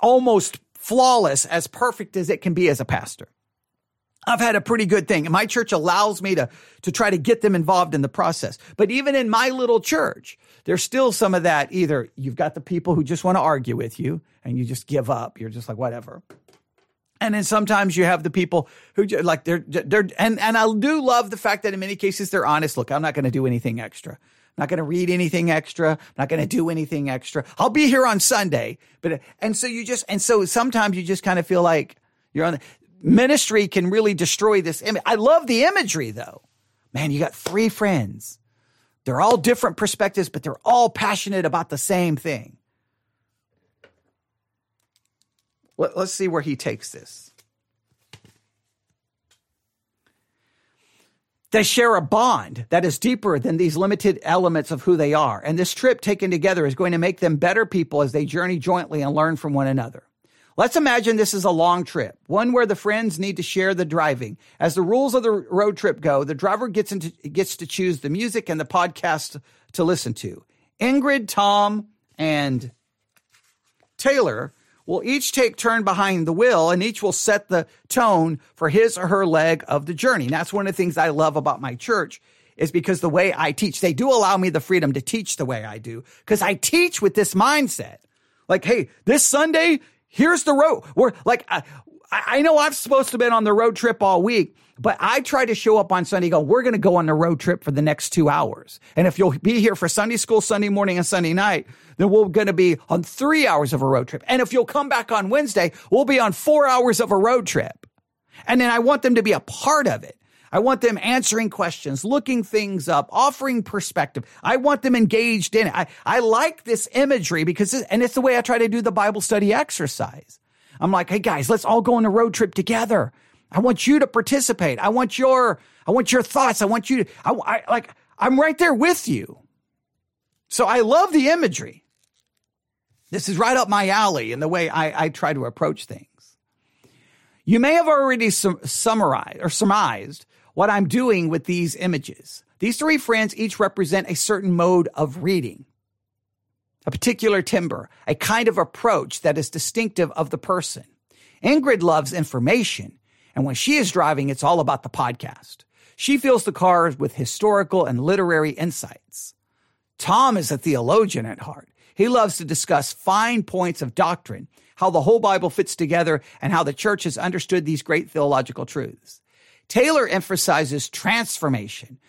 almost flawless, as perfect as it can be as a pastor. I've had a pretty good thing. My church allows me to, to try to get them involved in the process. But even in my little church, there's still some of that. Either you've got the people who just want to argue with you and you just give up. You're just like, whatever. And then sometimes you have the people who like they're, they're, and, and I do love the fact that in many cases they're honest. Look, I'm not going to do anything extra. Not going to read anything extra. I'm not going to do anything extra. I'll be here on Sunday. But, and so you just, and so sometimes you just kind of feel like you're on the, ministry can really destroy this image. I love the imagery though. Man, you got three friends. They're all different perspectives, but they're all passionate about the same thing. Let, us see where he takes this. They share a bond that is deeper than these limited elements of who they are. And this trip taken together is going to make them better people as they journey jointly and learn from one another. Let's imagine this is a long trip, one where the friends need to share the driving. As the rules of the road trip go, the driver gets into, gets to choose the music and the podcast to listen to. Ingrid, Tom, and Taylor will each take turn behind the wheel and each will set the tone for his or her leg of the journey. And that's one of the things I love about my church is because the way I teach, they do allow me the freedom to teach the way I do because I teach with this mindset. Like, hey, this Sunday, here's the road. We're like, I, I know I'm supposed to have been on the road trip all week, but I try to show up on Sunday, go, we're going to go on the road trip for the next two hours. And if you'll be here for Sunday school, Sunday morning and Sunday night, then we're going to be on three hours of a road trip. And if you'll come back on Wednesday, we'll be on four hours of a road trip. And then I want them to be a part of it. I want them answering questions, looking things up, offering perspective. I want them engaged in it. I, I like this imagery because, and it's the way I try to do the Bible study exercise. I'm like, hey guys, let's all go on a road trip together. I want you to participate. I want your, I want your thoughts. I want you to, I, I like, I'm right there with you. So I love the imagery. This is right up my alley in the way I, I try to approach things. You may have already sum- summarized or surmised what I'm doing with these images. These three friends each represent a certain mode of reading, a particular timbre, a kind of approach that is distinctive of the person. Ingrid loves information, and when she is driving, it's all about the podcast. She fills the cars with historical and literary insights. Tom is a theologian at heart. He loves to discuss fine points of doctrine, how the whole Bible fits together, and how the church has understood these great theological truths. Taylor emphasizes transformation.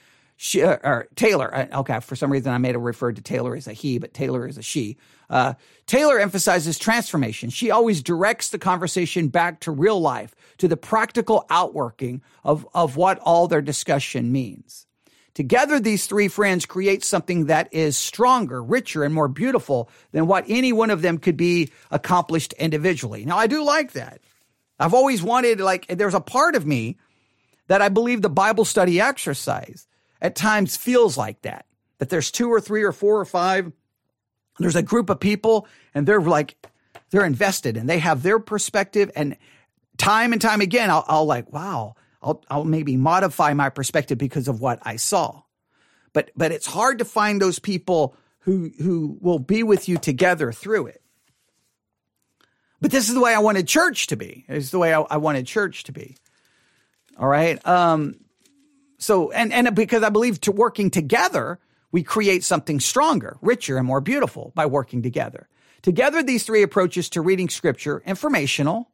She, uh, or Taylor, okay, for some reason I made a refer to Taylor as a he, but Taylor is a she. Uh, Taylor emphasizes transformation. She always directs the conversation back to real life, to the practical outworking of, of what all their discussion means. Together, these three friends create something that is stronger, richer, and more beautiful than what any one of them could be accomplished individually. Now, I do like that. I've always wanted, like, there's a part of me that I believe the Bible study exercise at times feels like that. That there's two or three or four or five, there's a group of people and they're like, they're invested and they have their perspective. And time and time again, I'll, I'll like, wow, I'll, I'll maybe modify my perspective because of what I saw. But, but it's hard to find those people who, who will be with you together through it. But this is the way I wanted church to be. It's the way I, I wanted church to be. All right. Um, so, and, and because I believe to working together, we create something stronger, richer, and more beautiful by working together. Together, these three approaches to reading scripture, informational,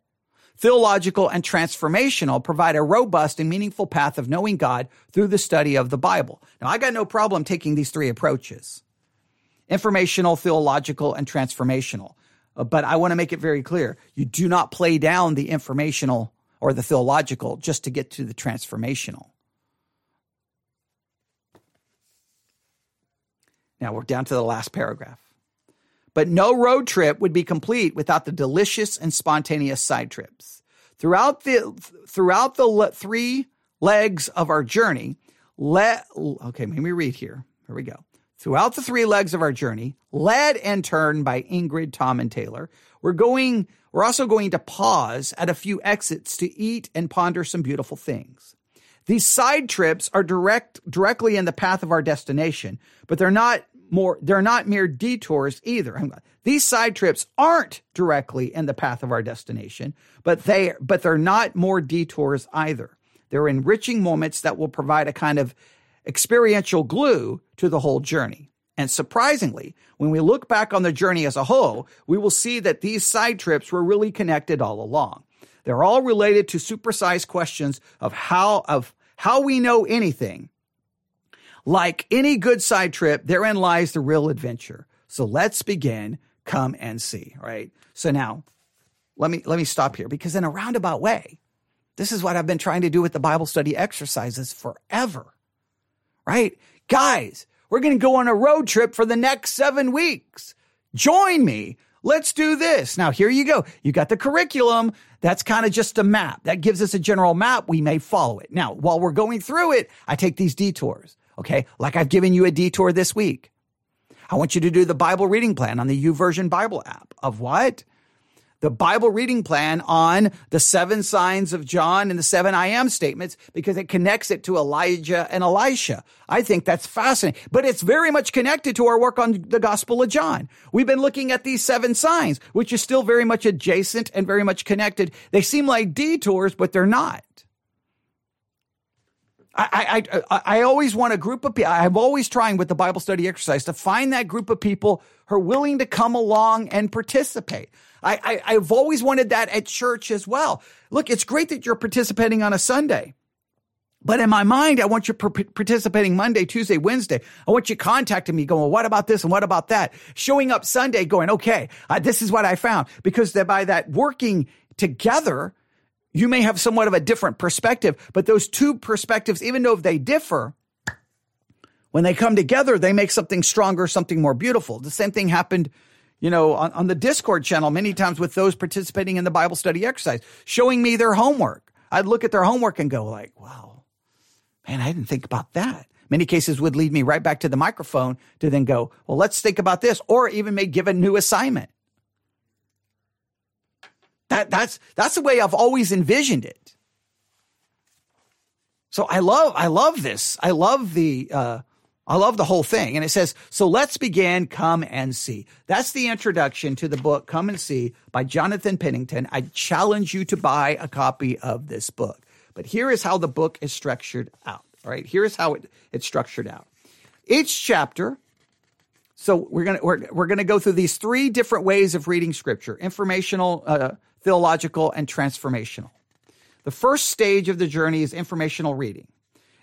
theological, and transformational, provide a robust and meaningful path of knowing God through the study of the Bible. Now, I got no problem taking these three approaches informational, theological, and transformational. Uh, but I want to make it very clear you do not play down the informational or the theological just to get to the transformational. Now we're down to the last paragraph. but no road trip would be complete without the delicious and spontaneous side trips. Throughout the throughout the le- three legs of our journey, let okay, let me read here. Here we go. Throughout the three legs of our journey, led and turned by Ingrid, Tom, and Taylor, we're going, we're also going to pause at a few exits to eat and ponder some beautiful things. These side trips are direct, directly in the path of our destination, but they're not more, they're not mere detours either. These side trips aren't directly in the path of our destination, but they, but they're not more detours either. They're enriching moments that will provide a kind of experiential glue to the whole journey. And surprisingly, when we look back on the journey as a whole, we will see that these side trips were really connected all along. They're all related to supersized questions of how, of how we know anything. Like any good side trip, therein lies the real adventure. So let's begin. Come and see, right? So now let me, let me stop here because in a roundabout way, this is what I've been trying to do with the Bible study exercises forever right? Guys, we're going to go on a road trip for the next seven weeks. Join me. Let's do this. Now, here you go. You got the curriculum. That's kind of just a map. That gives us a general map. We may follow it. Now, while we're going through it, I take these detours. Okay. Like I've given you a detour this week. I want you to do the Bible reading plan on the YouVersion Bible app of what? The Bible reading plan on the seven signs of John and the seven I am statements because it connects it to Elijah and Elisha. I think that's fascinating, but it's very much connected to our work on the Gospel of John. We've been looking at these seven signs, which is still very much adjacent and very much connected. They seem like detours, but they're not. I, I, I, always want a group of people. I'm always trying with the Bible study exercise to find that group of people who are willing to come along and participate. I, I, have always wanted that at church as well. Look, it's great that you're participating on a Sunday. But in my mind, I want you participating Monday, Tuesday, Wednesday. I want you contacting me going, what about this and what about that? Showing up Sunday going, okay, uh, this is what I found. Because by that working together, you may have somewhat of a different perspective, but those two perspectives, even though they differ, when they come together, they make something stronger, something more beautiful. The same thing happened you know, on, on the Discord channel many times with those participating in the Bible study exercise, showing me their homework. I'd look at their homework and go like, wow, man, I didn't think about that. Many cases would lead me right back to the microphone to then go, well, let's think about this, or even may give a new assignment. That, that's, that's the way I've always envisioned it. So I love, I love this. I love the, uh, I love the whole thing. And it says, so let's begin, come and see. That's the introduction to the book, Come and See by Jonathan Pennington. I challenge you to buy a copy of this book. But here is how the book is structured out. All right. Here is how it, it's structured out. Each chapter, so we're to, we're, we're to go through these three different ways of reading scripture, informational, uh, theological, and transformational. The first stage of the journey is informational reading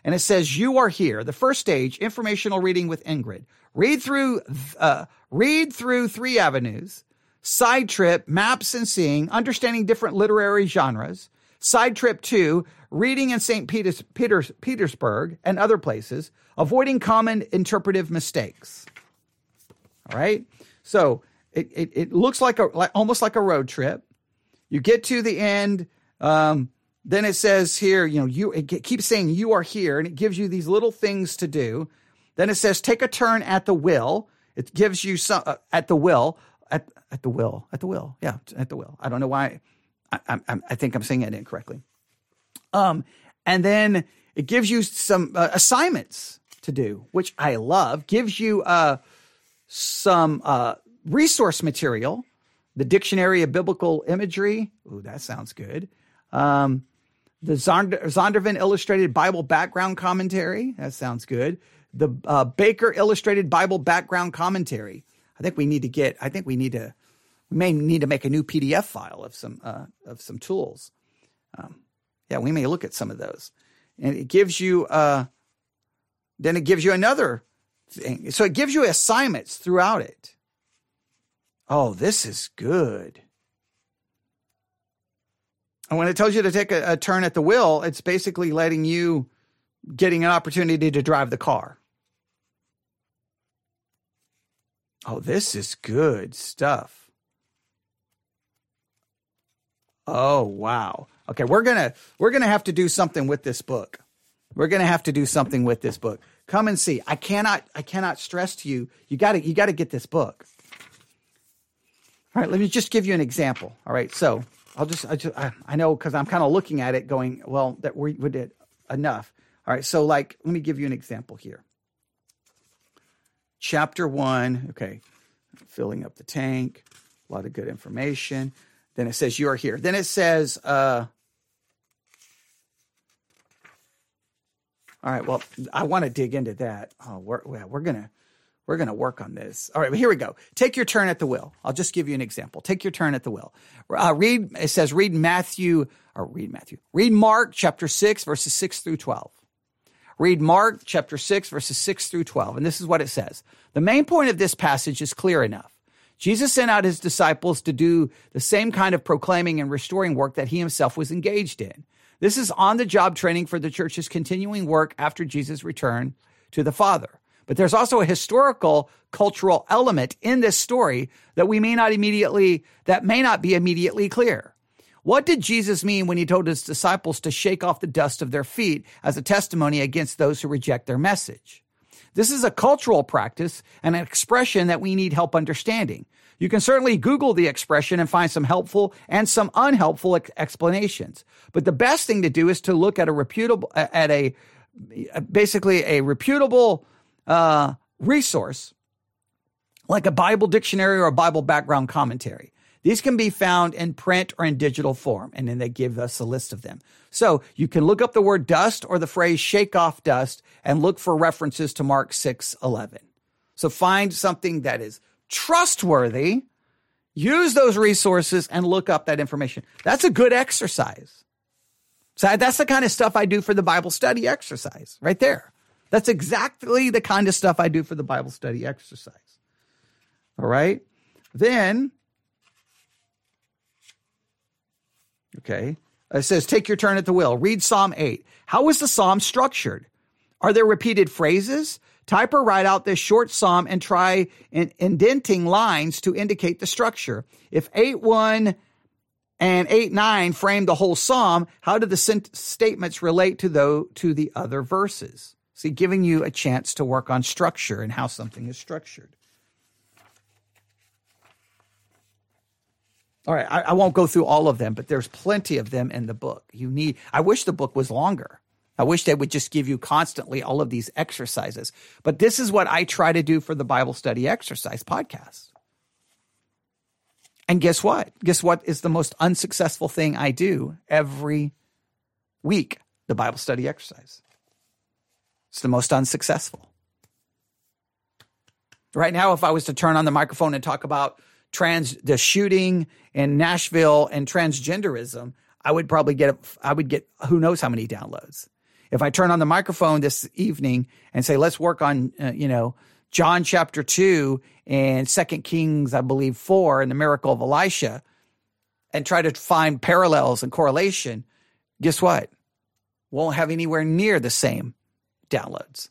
and it says you are here. The first stage, informational reading with Ingrid. Read through, uh, read through three avenues. Side trip, maps and seeing, understanding different literary genres. Side trip two, reading in St. Peters, Peters, Petersburg and other places, avoiding common interpretive mistakes. All right. So it, it, it looks like a, like, almost like a road trip. You get to the end. Um, then it says here, you know, you it keeps saying you are here, and it gives you these little things to do. Then it says take a turn at the will. It gives you some uh, at the will at at the will at the will. Yeah, at the will. I don't know why. I, I, I think I'm saying it incorrectly. Um, and then it gives you some uh, assignments to do, which I love. Gives you uh some uh resource material, the Dictionary of Biblical Imagery. Ooh, that sounds good. Um, the Zonder, Zondervan Illustrated Bible Background Commentary. That sounds good. The uh, Baker Illustrated Bible Background Commentary. I think we need to get. I think we need to. We may need to make a new PDF file of some uh, of some tools. Um, yeah, we may look at some of those, and it gives you. Uh, then it gives you another thing. So it gives you assignments throughout it. Oh, this is good. And when it tells you to take a, a turn at the wheel, it's basically letting you getting an opportunity to drive the car. Oh, this is good stuff. Oh, wow. Okay, we're going to we're going to have to do something with this book. We're going to have to do something with this book. Come and see. I cannot I cannot stress to you. You got to you got to get this book. All right, let me just give you an example. All right, so I'll just I just I, I know because I'm kind of looking at it, going, well, that we, we did enough. All right, so like let me give you an example here. Chapter one, okay, filling up the tank, a lot of good information. Then it says you are here. Then it says, uh, all right, well, I want to dig into that. Oh, we're, we're gonna we're gonna work on this. All right, but here we go. Take your turn at the wheel. I'll just give you an example. Take your turn at the wheel. Uh, read. It says read Matthew or read Matthew. Read Mark chapter six verses six through twelve. Read Mark chapter 6, verses 6 through 12. And this is what it says. The main point of this passage is clear enough. Jesus sent out his disciples to do the same kind of proclaiming and restoring work that he himself was engaged in. This is on the job training for the church's continuing work after Jesus' return to the Father. But there's also a historical cultural element in this story that we may not immediately, that may not be immediately clear. What did Jesus mean when he told his disciples to shake off the dust of their feet as a testimony against those who reject their message? This is a cultural practice and an expression that we need help understanding. You can certainly Google the expression and find some helpful and some unhelpful ex- explanations. But the best thing to do is to look at a reputable, at a, basically a reputable uh, resource like a Bible dictionary or a Bible background commentary. These can be found in print or in digital form, and then they give us a list of them. So you can look up the word dust or the phrase shake off dust and look for references to Mark 6 11. So find something that is trustworthy, use those resources, and look up that information. That's a good exercise. So that's the kind of stuff I do for the Bible study exercise right there. That's exactly the kind of stuff I do for the Bible study exercise. All right. Then Okay. It says, take your turn at the wheel. Read Psalm 8. How is the psalm structured? Are there repeated phrases? Type or write out this short psalm and try indenting lines to indicate the structure. If 8 1 and 8 9 frame the whole psalm, how do the statements relate to, the, to the other verses? See, giving you a chance to work on structure and how something is structured. All right, I, I, won't go through all of them, but there's plenty of them in the book. You need. I wish the book was longer. I wish they would just give you constantly all of these exercises. But this is what I try to do for the Bible study exercise podcast. And guess what? Guess what is the most unsuccessful thing I do every week? The Bible study exercise. It's the most unsuccessful. Right now, if I was to turn on the microphone and talk about trans the shooting in Nashville and transgenderism, I would probably get I would get who knows how many downloads. If I turn on the microphone this evening and say let's work on uh, you know John chapter 2 and Second Kings I believe 4 and the miracle of Elisha and try to find parallels and correlation, guess what? Won't have anywhere near the same downloads.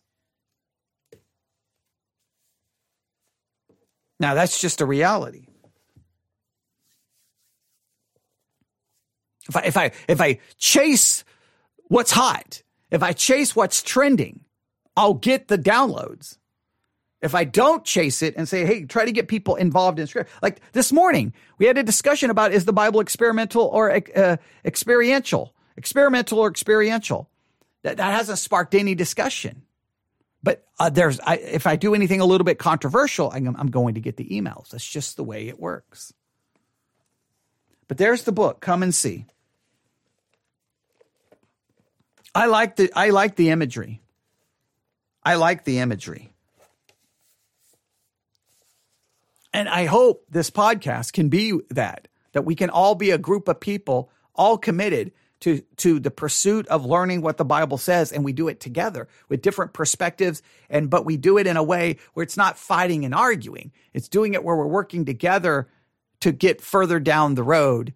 Now that's just a reality. If I if I if I chase what's hot, if I chase what's trending, I'll get the downloads. If I don't chase it and say, hey, try to get people involved in script. Like this morning, we had a discussion about is the Bible experimental or uh, experiential? Experimental or experiential? That, that hasn't sparked any discussion. But uh, there's, I, if I do anything a little bit controversial, I'm, I'm going to get the emails. That's just the way it works. But there's the book. Come and see. I like the I like the imagery. I like the imagery. And I hope this podcast can be that that we can all be a group of people all committed to, to the pursuit of learning what the Bible says, and we do it together with different perspectives, and but we do it in a way where it's not fighting and arguing. It's doing it where we're working together to get further down the road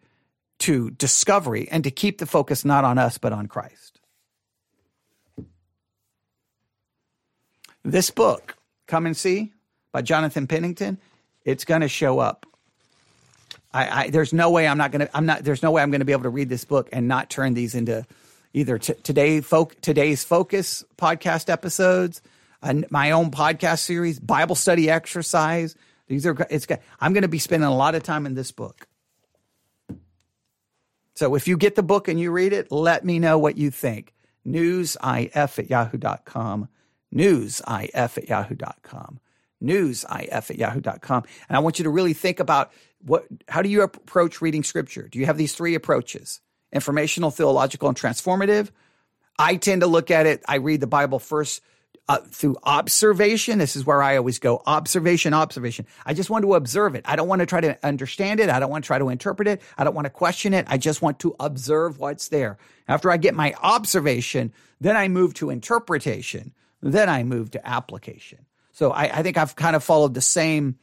to discovery and to keep the focus not on us but on Christ. This book, Come and See, by Jonathan Pennington, It's going to show up. I, I, there's no way I'm not going to I'm not there's no way I'm to be able to read this book and not turn these into either t- today folk today's focus podcast episodes, uh, my own podcast series, Bible study exercise. These are it's I'm going to be spending a lot of time in this book. So if you get the book and you read it, let me know what you think. Newsif at yahoo.com. Newsif at yahoo.com. Newsif at yahoo.com. And I want you to really think about what how do you approach reading scripture? Do you have these three approaches? Informational, theological, and transformative. I tend to look at it, I read the Bible first uh, through observation. This is where I always go observation, observation. I just want to observe it. I don't want to try to understand it. I don't want to try to interpret it. I don't want to question it. I just want to observe what's there. After I get my observation, then I move to interpretation. Then I move to application. So I, I think I've kind of followed the same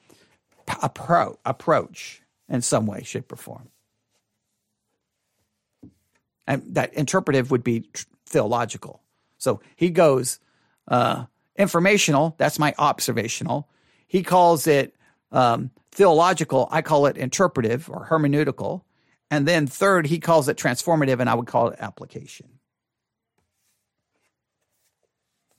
appro- approach in some way, shape, or form. And that interpretive would be tr- theological. So he goes uh, informational. That's my observational. He calls it um, theological. I call it interpretive or hermeneutical. And then third, he calls it transformative, and I would call it application.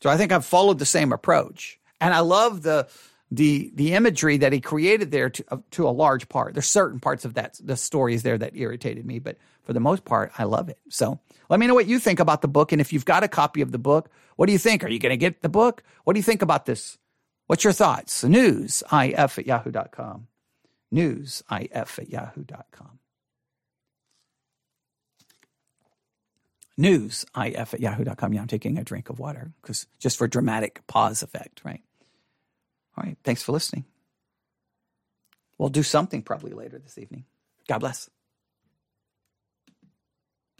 So I think I've followed the same approach. And I love the the the imagery that he created there to, uh, to a large part. There's certain parts of that the stories there that irritated me, but for the most part, I love it. So let me know what you think about the book, and if you've got a copy of the book, what do you think? Are you going to get the book? What do you think about this? What's your thoughts? News if at yahoo.com. News if at yahoo.com. News if at yahoo.com. Yeah, I'm taking a drink of water because just for dramatic pause effect, right? All right. Thanks for listening. We'll do something probably later this evening. God bless.